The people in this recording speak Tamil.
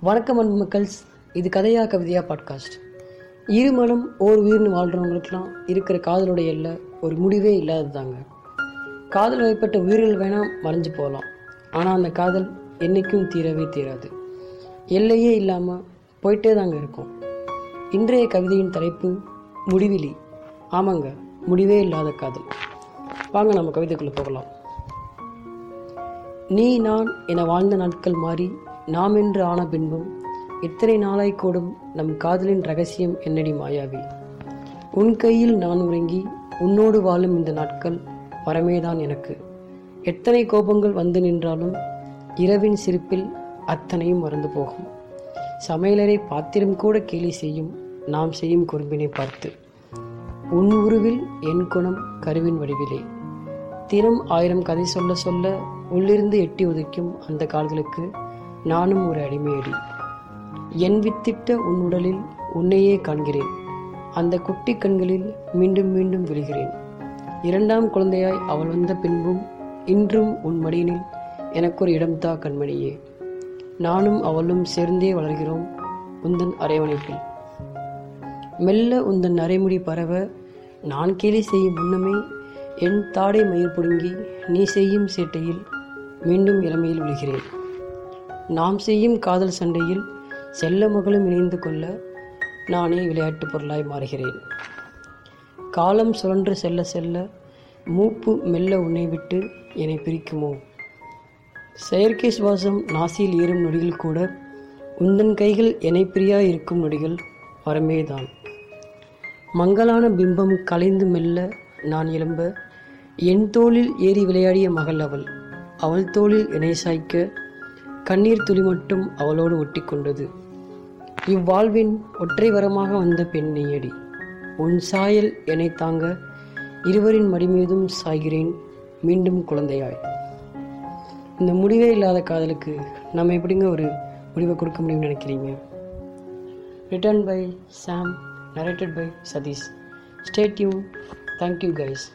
வணக்கம் அன்பு மக்கள்ஸ். இது கதையா கவிதையா பாட்காஸ்ட் இருமனம் ஓர் உயிர்னு வாழ்கிறவங்களுக்கெல்லாம் இருக்கிற காதலுடைய எல்லை ஒரு முடிவே இல்லாதது தாங்க காதல் வைப்பட்ட உயிர்கள் வேணால் மறைஞ்சு போகலாம். ஆனால் அந்த காதல் என்றைக்கும் தீரவே தீராது. எல்லையே இல்லாமல் போயிட்டே தாங்க இருக்கும். இன்றைய கவிதையின் தலைப்பு முடிவிலி. ஆமாங்க முடிவே இல்லாத காதல். வாங்க நம்ம கவிதைக்குள்ளே போகலாம். நீ நான் என வாழ்ந்த நாட்கள் மாறி நாம் என்று ஆன பின்பும் இத்தனை நாளாய் கூடும் நம் காதலின் ரகசியம் என்னடி மாயாவி? உன் கையில் நான் உறங்கி உன்னோடு வாழும் இந்த நாட்கள் வரமேதான் எனக்கு. எத்தனை கோபங்கள் வந்து நின்றாலும் இரவின் சிரிப்பில் அத்தனையும் மறந்து போகும். சமையலறை பாத்திரம் கூட கேலி செய்யும் நாம் செய்யும் குறும்பினை பார்த்து. உன் உருவில் என் குணம் கருவின் வடிவிலே. தினம் ஆயிரம் கதை சொல்ல சொல்ல உள்ளிருந்து எட்டி உதைக்கும் அந்த கால்களுக்கு நானும் ஒரு அடிமையடி. என் வித்திட்ட உன் உடலில் உன்னையே காண்கிறேன். அந்த குட்டி கண்களில் மீண்டும் மீண்டும் விழுகிறேன். இரண்டாம் குழந்தையாய் அவள் வந்த பின்பும் இன்றும் உன் மடியினில் எனக்கு ஒரு இடம்தா கண்மணியே. நானும் அவளும் சேர்ந்தே வளர்கிறோம் உந்தன் அரைவணைப்பில். மெல்ல உந்தன் அரைமுடி பரவ நான் கேலி செய்யும் முன்னமே என் தாடை மயிர் பிடுங்கி நீ செய்யும் சேட்டையில் மீண்டும் இளமையில் விழுகிறேன். நாம் செய்யும் காதல் சண்டையில் செல்ல மகளும் இணைந்து கொள்ள நானே விளையாட்டு பொருளாய் மாறுகிறேன். காலம் சுழன்று செல்ல செல்ல மூப்பு மெல்ல உன்னை விட்டு என்னை பிரிக்குமோ? செயற்கை சுவாசம் நாசியில் ஏறும் நொடியில் கூட உந்தன் கைகள் என்னை பிரியா இருக்கும் நொடிகள் வரமேதான். மங்களான பிம்பம் கலைந்து மெல்ல நான் எழும்ப என் தோளில் ஏறி விளையாடிய மகள் அவள். அவள் தோளில் இணை சாய்க்க கண்ணீர் துளி மட்டும் அவளோடு ஒட்டி கொண்டது இவ்வாழ்வின் ஒற்றை வரமாக வந்த பெண் நெய்யடி உன் சாயல் என்னை தாங்க இருவரின் மடிமீதும் சாய்கிறேன் மீண்டும் குழந்தையாய். இந்த முடிவே இல்லாத காதலுக்கு நம்ம எப்படிங்க ஒரு முடிவை கொடுக்க முடியும்னு நினைக்கிறீங்க? Written by Sam narrated by Satish stay tuned thank you guys